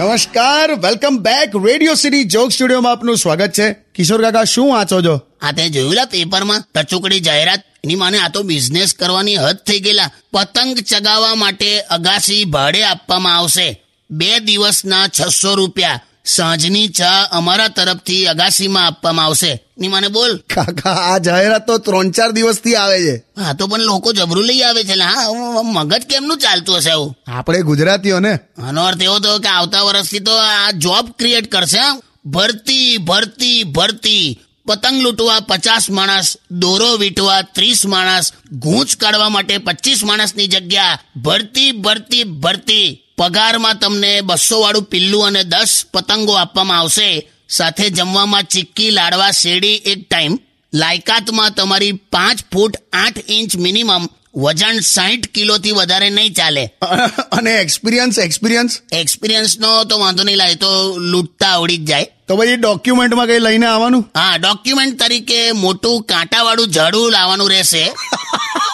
નમસ્કાર welcome back radio city joke સ્ટુડિયોમાં આપનું સ્વાગત છે. કિશોર કાકા, શું વાંચો છો? આ તે જોયેલા પેપરમાં ટચુકડી જાહેરાત. એની માને આ તો બિઝનેસ કરવાની હદ થઈ ગયેલા. પતંગ ચગાવવા માટે અગાસી ભાડે આપવામાં આવશે. બે દિવસના છસો રૂપિયા. સાંજની ચા અમારા તરફથી અગાસીમાં આપવામાં આવશે. એની મને બોલ. કાકા આ જાહેરાત તો ત્રણ ચાર દિવસથી આવે છે. હા તો પણ લોકો જબરું લઈ આવે છે. હા મગજ કેમનું ચાલતું હશે આવું? આપણે ગુજરાતીઓ ને આનો અર્થ એવો થયો કે આવતા વર્ષથી તો આ જોબ ક્રિએટ કરશે. ભરતી ભરતી ભરતી. પતંગ લૂંટવા પચાસ માણસ દોરો વીંટવા ત્રીસ માણસ ગૂંચ કાઢવા માટે પચીસ માણસની જગ્યા. ભરતી ભરતી ભરતી. પગારમાં તમને બસો વાળું પિલ્લું અને દસ પતંગો આપવામાં આવશે. સાથે જમવામાં ચીક્કી લાડવા શેરડી એક ટાઈમ લાયકાતમાં તમારી પાંચ ફૂટ આઠ ઇંચ મિનિમમ વજન સાહીઠ કિલોથી વધારે નહીં ચાલે. અને એક્સપિરિયન્સ એક્સપિરિયન્સ એક્સપિરિયન્સનો તો વાંધો નહીં લાગે તો લૂંટતા આવડી જ જાય. તો પછી ડોક્યુમેન્ટમાં કઈ લઈને આવવાનું? હા ડોક્યુમેન્ટ તરીકે મોટું કાંટાવાળું ઝાડુ લાવવાનું રહેશે.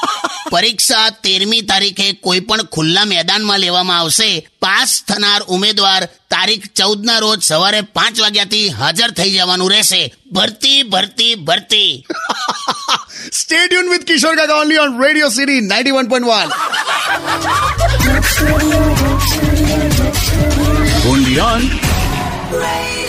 પરીક્ષા તેરમી તારીખે કોઈ પણ ખુલ્લા મેદાનમાં લેવામાં આવશે. પાસ થનાર ઉમેદવાર તારીખ ચૌદ ના રોજ સવારે પાંચ વાગ્યાથી હાજર થઈ જવાનું રહેશે. ભરતી ભરતી ભરતી. Stadium with Kishore Kaka only on radio city 91.1 one on Radio